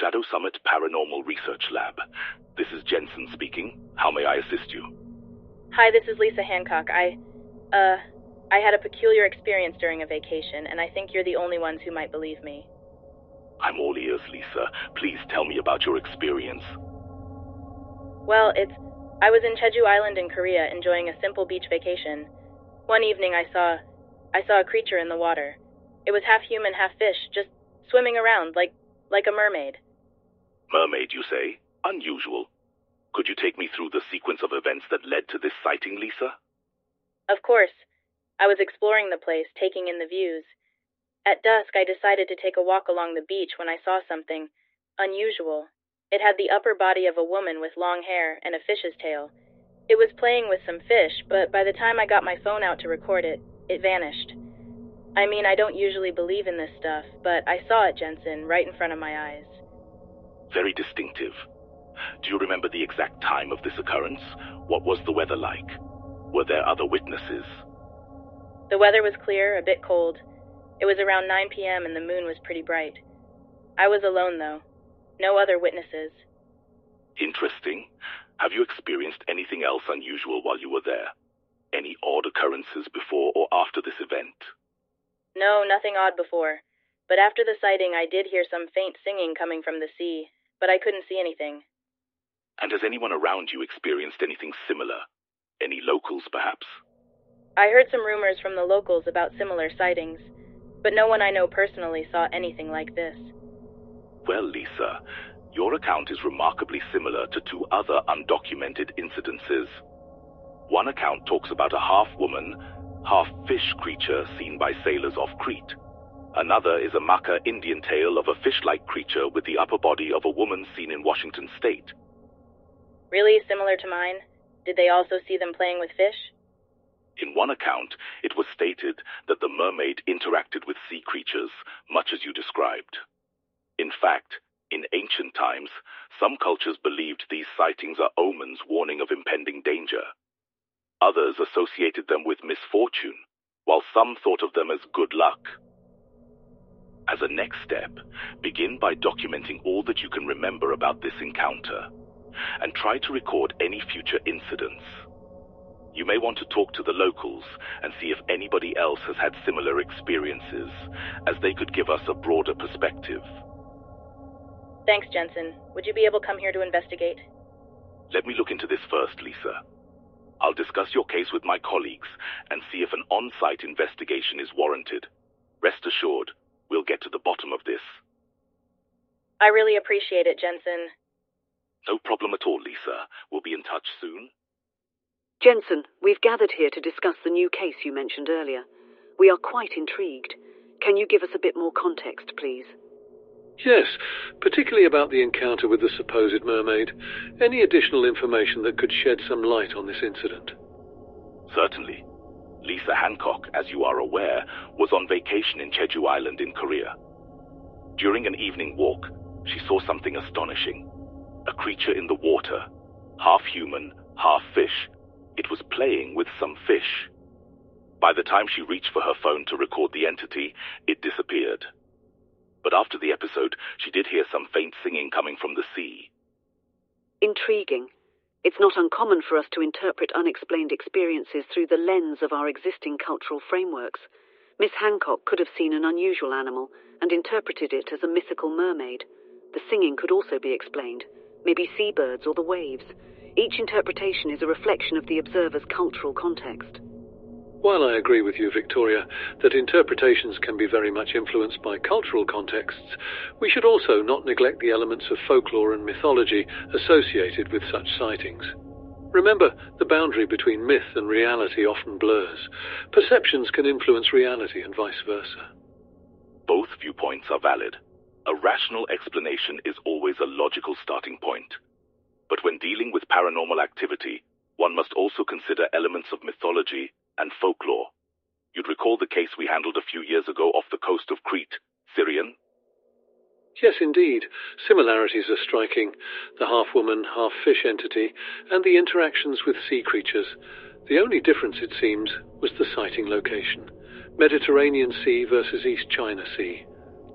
Shadow Summit Paranormal Research Lab. This is Jensen speaking. How may I assist you? Hi, this is Lisa Hancock. I, uh, I had a peculiar experience during a vacation, and I think you're the only ones who might believe me. I'm all ears, Lisa. Please tell me about your experience. Well, it's. I was in Jeju Island in Korea enjoying a simple beach vacation. One evening I saw. I saw a creature in the water. It was half human, half fish, just swimming around like. like a mermaid. Mermaid, you say? Unusual. Could you take me through the sequence of events that led to this sighting, Lisa? Of course. I was exploring the place, taking in the views. At dusk, I decided to take a walk along the beach when I saw something unusual. It had the upper body of a woman with long hair and a fish's tail. It was playing with some fish, but by the time I got my phone out to record it, it vanished. I mean, I don't usually believe in this stuff, but I saw it, Jensen, right in front of my eyes. Very distinctive. Do you remember the exact time of this occurrence? What was the weather like? Were there other witnesses? The weather was clear, a bit cold. It was around 9 p.m. and the moon was pretty bright. I was alone, though. No other witnesses. Interesting. Have you experienced anything else unusual while you were there? Any odd occurrences before or after this event? No, nothing odd before. But after the sighting, I did hear some faint singing coming from the sea, but I couldn't see anything. And has anyone around you experienced anything similar? Any locals, perhaps? I heard some rumors from the locals about similar sightings, but no one I know personally saw anything like this. Well, Lisa, your account is remarkably similar to two other undocumented incidences. One account talks about a half woman, half fish creature seen by sailors off Crete. Another is a Makah Indian tale of a fish like creature with the upper body of a woman seen in Washington state. Really similar to mine? Did they also see them playing with fish? In one account, it was stated that the mermaid interacted with sea creatures, much as you described. In fact, in ancient times, some cultures believed these sightings are omens warning of impending danger. Others associated them with misfortune, while some thought of them as good luck. As a next step, begin by documenting all that you can remember about this encounter, and try to record any future incidents. You may want to talk to the locals and see if anybody else has had similar experiences, as they could give us a broader perspective. Thanks, Jensen. Would you be able to come here to investigate? Let me look into this first, Lisa. I'll discuss your case with my colleagues and see if an on site investigation is warranted. Rest assured, we'll get to the bottom of this. I really appreciate it, Jensen. No problem at all, Lisa. We'll be in touch soon. Jensen, we've gathered here to discuss the new case you mentioned earlier. We are quite intrigued. Can you give us a bit more context, please? Yes, particularly about the encounter with the supposed mermaid. Any additional information that could shed some light on this incident? Certainly. Lisa Hancock, as you are aware, was on vacation in Jeju Island in Korea. During an evening walk, she saw something astonishing. A creature in the water, half human, half fish. It was playing with some fish. By the time she reached for her phone to record the entity, it disappeared. But after the episode, she did hear some faint singing coming from the sea. Intriguing. It's not uncommon for us to interpret unexplained experiences through the lens of our existing cultural frameworks. Miss Hancock could have seen an unusual animal and interpreted it as a mythical mermaid. The singing could also be explained, maybe seabirds or the waves. Each interpretation is a reflection of the observer's cultural context. While I agree with you, Victoria, that interpretations can be very much influenced by cultural contexts, we should also not neglect the elements of folklore and mythology associated with such sightings. Remember, the boundary between myth and reality often blurs. Perceptions can influence reality and vice versa. Both viewpoints are valid. A rational explanation is always a logical starting point. But when dealing with paranormal activity, one must also consider elements of mythology and folklore. You'd recall the case we handled a few years ago off the coast of Crete, Syrian? Yes, indeed. Similarities are striking. The half woman, half fish entity, and the interactions with sea creatures. The only difference, it seems, was the sighting location Mediterranean Sea versus East China Sea.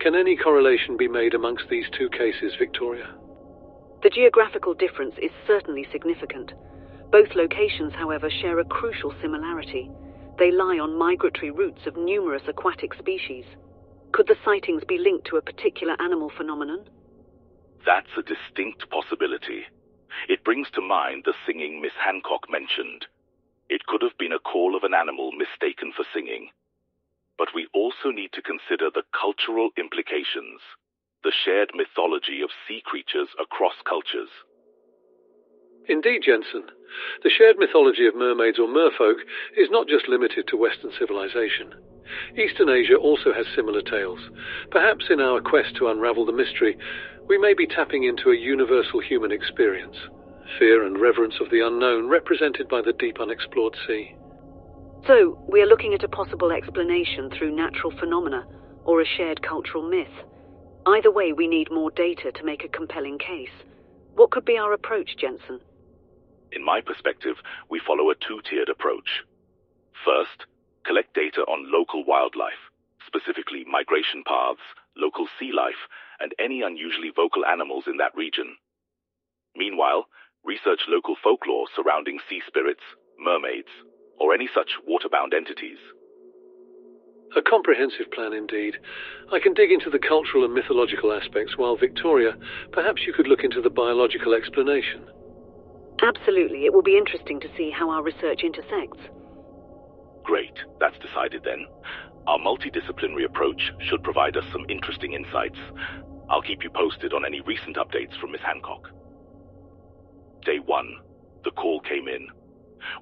Can any correlation be made amongst these two cases, Victoria? The geographical difference is certainly significant. Both locations, however, share a crucial similarity. They lie on migratory routes of numerous aquatic species. Could the sightings be linked to a particular animal phenomenon? That's a distinct possibility. It brings to mind the singing Miss Hancock mentioned. It could have been a call of an animal mistaken for singing. But we also need to consider the cultural implications, the shared mythology of sea creatures across cultures. Indeed, Jensen. The shared mythology of mermaids or merfolk is not just limited to Western civilization. Eastern Asia also has similar tales. Perhaps in our quest to unravel the mystery, we may be tapping into a universal human experience fear and reverence of the unknown represented by the deep unexplored sea. So, we are looking at a possible explanation through natural phenomena or a shared cultural myth. Either way, we need more data to make a compelling case. What could be our approach, Jensen? In my perspective, we follow a two tiered approach. First, collect data on local wildlife, specifically migration paths, local sea life, and any unusually vocal animals in that region. Meanwhile, research local folklore surrounding sea spirits, mermaids, or any such waterbound entities. A comprehensive plan indeed. I can dig into the cultural and mythological aspects, while Victoria, perhaps you could look into the biological explanation. Absolutely. It will be interesting to see how our research intersects. Great, that's decided then. Our multidisciplinary approach should provide us some interesting insights. I'll keep you posted on any recent updates from Miss Hancock. Day one. The call came in.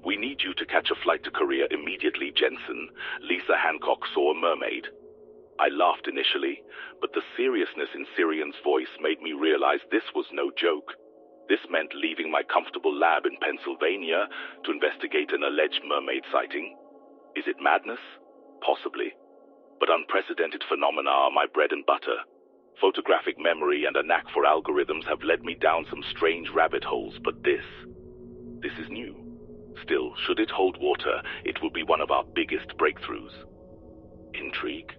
We need you to catch a flight to Korea immediately, Jensen. Lisa Hancock saw a mermaid. I laughed initially, but the seriousness in Syrian's voice made me realize this was no joke. This meant leaving my comfortable lab in Pennsylvania to investigate an alleged mermaid sighting. Is it madness? Possibly. But unprecedented phenomena are my bread and butter. Photographic memory and a knack for algorithms have led me down some strange rabbit holes, but this, this is new. Still, should it hold water, it will be one of our biggest breakthroughs. Intrigue?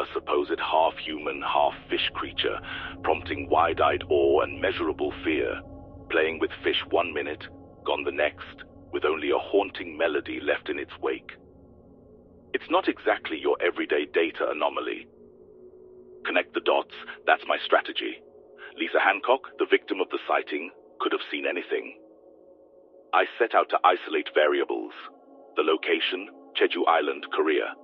A supposed half-human, half-fish creature, prompting wide-eyed awe and measurable fear, playing with fish one minute, gone the next, with only a haunting melody left in its wake. It's not exactly your everyday data anomaly. Connect the dots, that's my strategy. Lisa Hancock, the victim of the sighting, could have seen anything. I set out to isolate variables. The location, Jeju Island, Korea.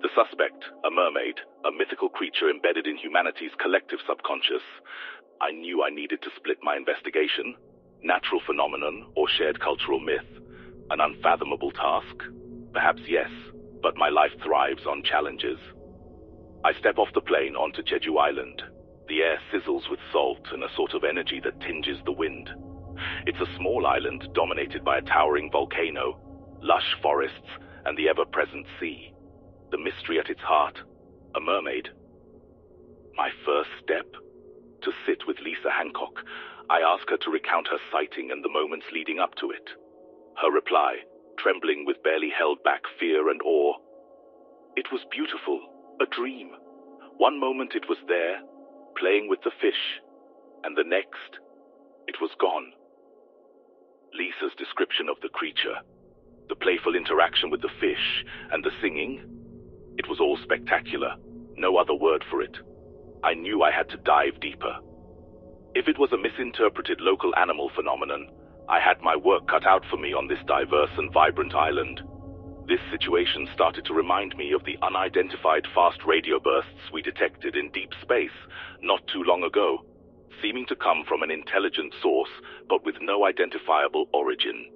The suspect, a mermaid, a mythical creature embedded in humanity's collective subconscious. I knew I needed to split my investigation. Natural phenomenon or shared cultural myth. An unfathomable task? Perhaps yes, but my life thrives on challenges. I step off the plane onto Jeju Island. The air sizzles with salt and a sort of energy that tinges the wind. It's a small island dominated by a towering volcano, lush forests, and the ever-present sea. The mystery at its heart, a mermaid. My first step? To sit with Lisa Hancock. I ask her to recount her sighting and the moments leading up to it. Her reply, trembling with barely held back fear and awe. It was beautiful, a dream. One moment it was there, playing with the fish, and the next, it was gone. Lisa's description of the creature, the playful interaction with the fish, and the singing, it was all spectacular. No other word for it. I knew I had to dive deeper. If it was a misinterpreted local animal phenomenon, I had my work cut out for me on this diverse and vibrant island. This situation started to remind me of the unidentified fast radio bursts we detected in deep space not too long ago, seeming to come from an intelligent source but with no identifiable origin.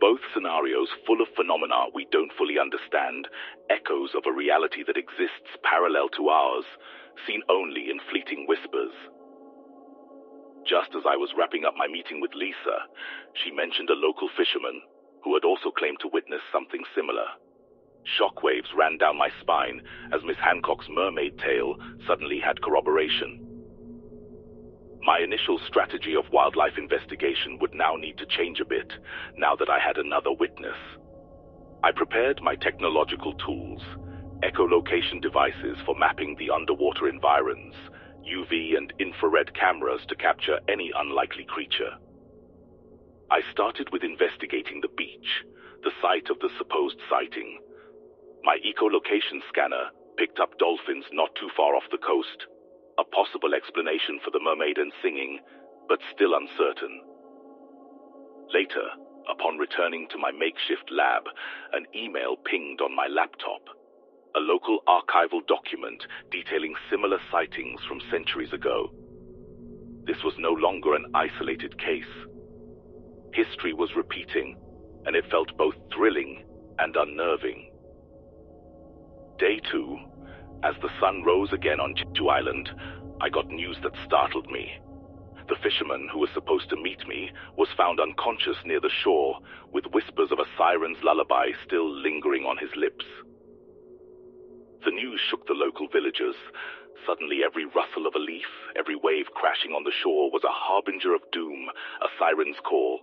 Both scenarios full of phenomena we don't fully understand, echoes of a reality that exists parallel to ours, seen only in fleeting whispers. Just as I was wrapping up my meeting with Lisa, she mentioned a local fisherman who had also claimed to witness something similar. Shockwaves ran down my spine as Miss Hancock's mermaid tale suddenly had corroboration. My initial strategy of wildlife investigation would now need to change a bit now that I had another witness. I prepared my technological tools, echolocation devices for mapping the underwater environs, UV and infrared cameras to capture any unlikely creature. I started with investigating the beach, the site of the supposed sighting. My echolocation scanner picked up dolphins not too far off the coast, a possible explanation for the mermaid and singing, but still uncertain. Later, upon returning to my makeshift lab, an email pinged on my laptop. A local archival document detailing similar sightings from centuries ago. This was no longer an isolated case. History was repeating, and it felt both thrilling and unnerving. Day two, as the sun rose again on Jeju Island, I got news that startled me. The fisherman who was supposed to meet me was found unconscious near the shore, with whispers of a siren's lullaby still lingering on his lips. The news shook the local villagers. Suddenly, every rustle of a leaf, every wave crashing on the shore was a harbinger of doom, a siren's call.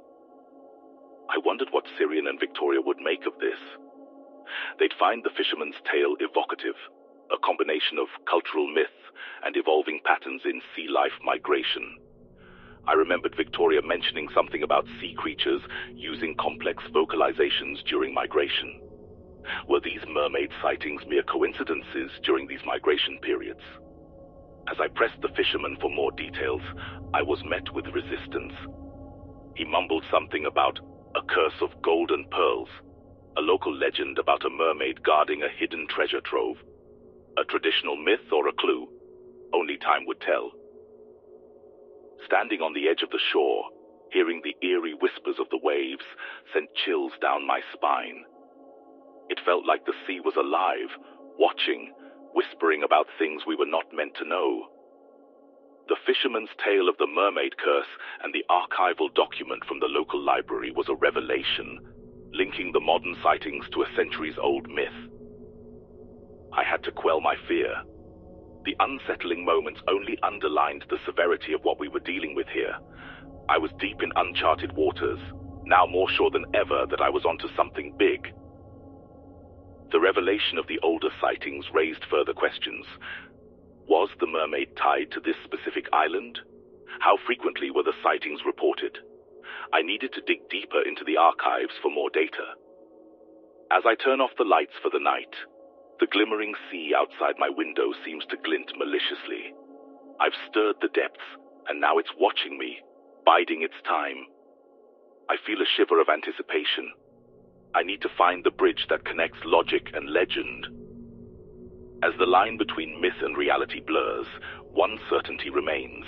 I wondered what Syrian and Victoria would make of this. They'd find the fisherman's tale evocative, a combination of cultural myth and evolving patterns in sea life migration. I remembered Victoria mentioning something about sea creatures using complex vocalizations during migration. Were these mermaid sightings mere coincidences during these migration periods? As I pressed the fisherman for more details, I was met with resistance. He mumbled something about a curse of golden pearls, a local legend about a mermaid guarding a hidden treasure trove. A traditional myth or a clue? Only time would tell. Standing on the edge of the shore, hearing the eerie whispers of the waves sent chills down my spine. It felt like the sea was alive, watching, whispering about things we were not meant to know. The fisherman's tale of the mermaid curse and the archival document from the local library was a revelation, linking the modern sightings to a centuries old myth. I had to quell my fear. The unsettling moments only underlined the severity of what we were dealing with here. I was deep in uncharted waters, now more sure than ever that I was onto something big. The revelation of the older sightings raised further questions. Was the mermaid tied to this specific island? How frequently were the sightings reported? I needed to dig deeper into the archives for more data. As I turn off the lights for the night, the glimmering sea outside my window seems to glint maliciously. I've stirred the depths, and now it's watching me, biding its time. I feel a shiver of anticipation. I need to find the bridge that connects logic and legend. As the line between myth and reality blurs, one certainty remains.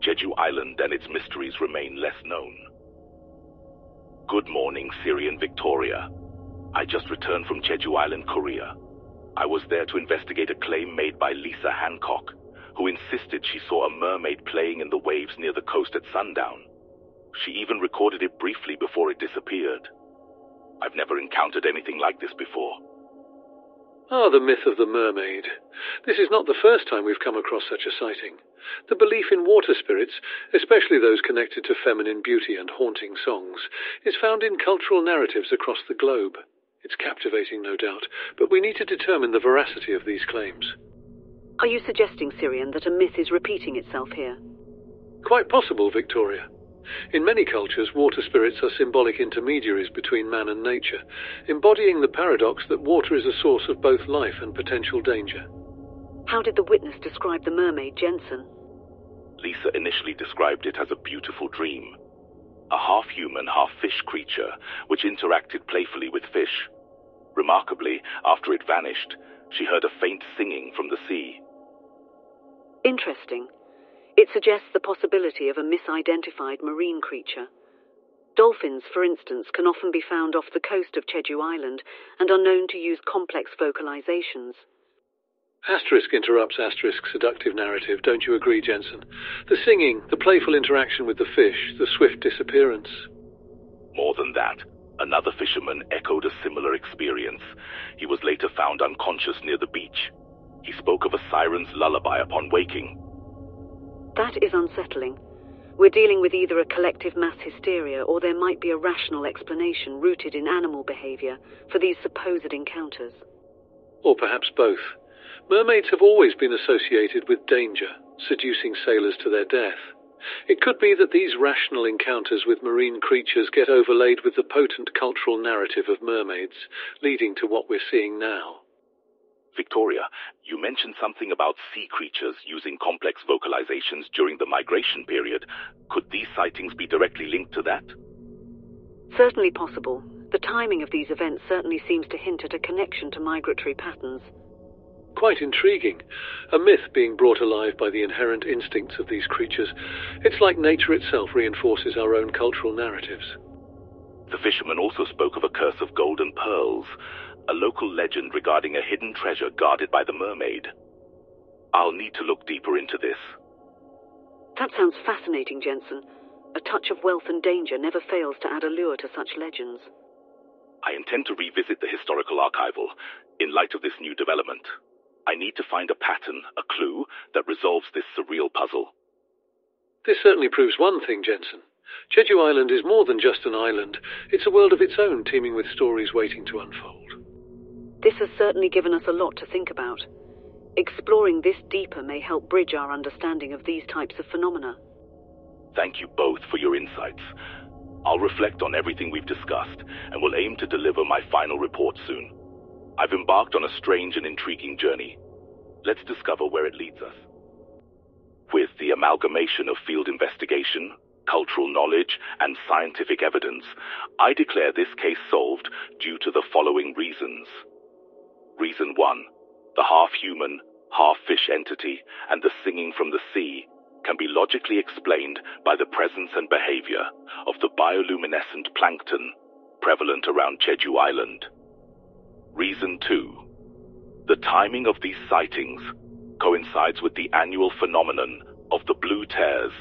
Jeju Island and its mysteries remain less known. Good morning, Syrian Victoria. I just returned from Jeju Island, Korea. I was there to investigate a claim made by Lisa Hancock, who insisted she saw a mermaid playing in the waves near the coast at sundown. She even recorded it briefly before it disappeared. I've never encountered anything like this before. Ah, the myth of the mermaid. This is not the first time we've come across such a sighting. The belief in water spirits, especially those connected to feminine beauty and haunting songs, is found in cultural narratives across the globe. It's captivating, no doubt, but we need to determine the veracity of these claims. Are you suggesting, Syrian, that a myth is repeating itself here? Quite possible, Victoria. In many cultures, water spirits are symbolic intermediaries between man and nature, embodying the paradox that water is a source of both life and potential danger. How did the witness describe the mermaid, Jensen? Lisa initially described it as a beautiful dream. A half human, half fish creature which interacted playfully with fish. Remarkably, after it vanished, she heard a faint singing from the sea. Interesting. It suggests the possibility of a misidentified marine creature. Dolphins, for instance, can often be found off the coast of Jeju Island and are known to use complex vocalizations. Asterisk interrupts asterisk seductive narrative, don't you agree, Jensen? The singing, the playful interaction with the fish, the swift disappearance. More than that, another fisherman echoed a similar experience. He was later found unconscious near the beach. He spoke of a siren's lullaby upon waking. That is unsettling. We're dealing with either a collective mass hysteria or there might be a rational explanation rooted in animal behavior for these supposed encounters. Or perhaps both. Mermaids have always been associated with danger, seducing sailors to their death. It could be that these rational encounters with marine creatures get overlaid with the potent cultural narrative of mermaids, leading to what we're seeing now. Victoria, you mentioned something about sea creatures using complex vocalizations during the migration period. Could these sightings be directly linked to that? Certainly possible. The timing of these events certainly seems to hint at a connection to migratory patterns. Quite intriguing. A myth being brought alive by the inherent instincts of these creatures. It's like nature itself reinforces our own cultural narratives. The fisherman also spoke of a curse of golden pearls, a local legend regarding a hidden treasure guarded by the mermaid. I'll need to look deeper into this. That sounds fascinating, Jensen. A touch of wealth and danger never fails to add allure to such legends. I intend to revisit the historical archival in light of this new development. I need to find a pattern, a clue, that resolves this surreal puzzle. This certainly proves one thing, Jensen. Jeju Island is more than just an island. It's a world of its own, teeming with stories waiting to unfold. This has certainly given us a lot to think about. Exploring this deeper may help bridge our understanding of these types of phenomena. Thank you both for your insights. I'll reflect on everything we've discussed and will aim to deliver my final report soon. I've embarked on a strange and intriguing journey. Let's discover where it leads us. With the amalgamation of field investigation, cultural knowledge, and scientific evidence, I declare this case solved due to the following reasons. Reason 1. The half-human, half-fish entity and the singing from the sea can be logically explained by the presence and behavior of the bioluminescent plankton prevalent around Jeju Island. Reason 2. The timing of these sightings coincides with the annual phenomenon of the blue tears,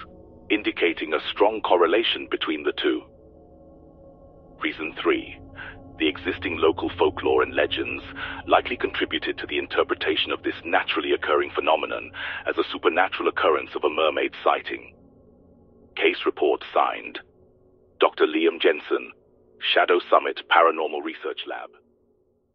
indicating a strong correlation between the two. Reason 3. The existing local folklore and legends likely contributed to the interpretation of this naturally occurring phenomenon as a supernatural occurrence of a mermaid sighting. Case report signed Dr. Liam Jensen, Shadow Summit Paranormal Research Lab.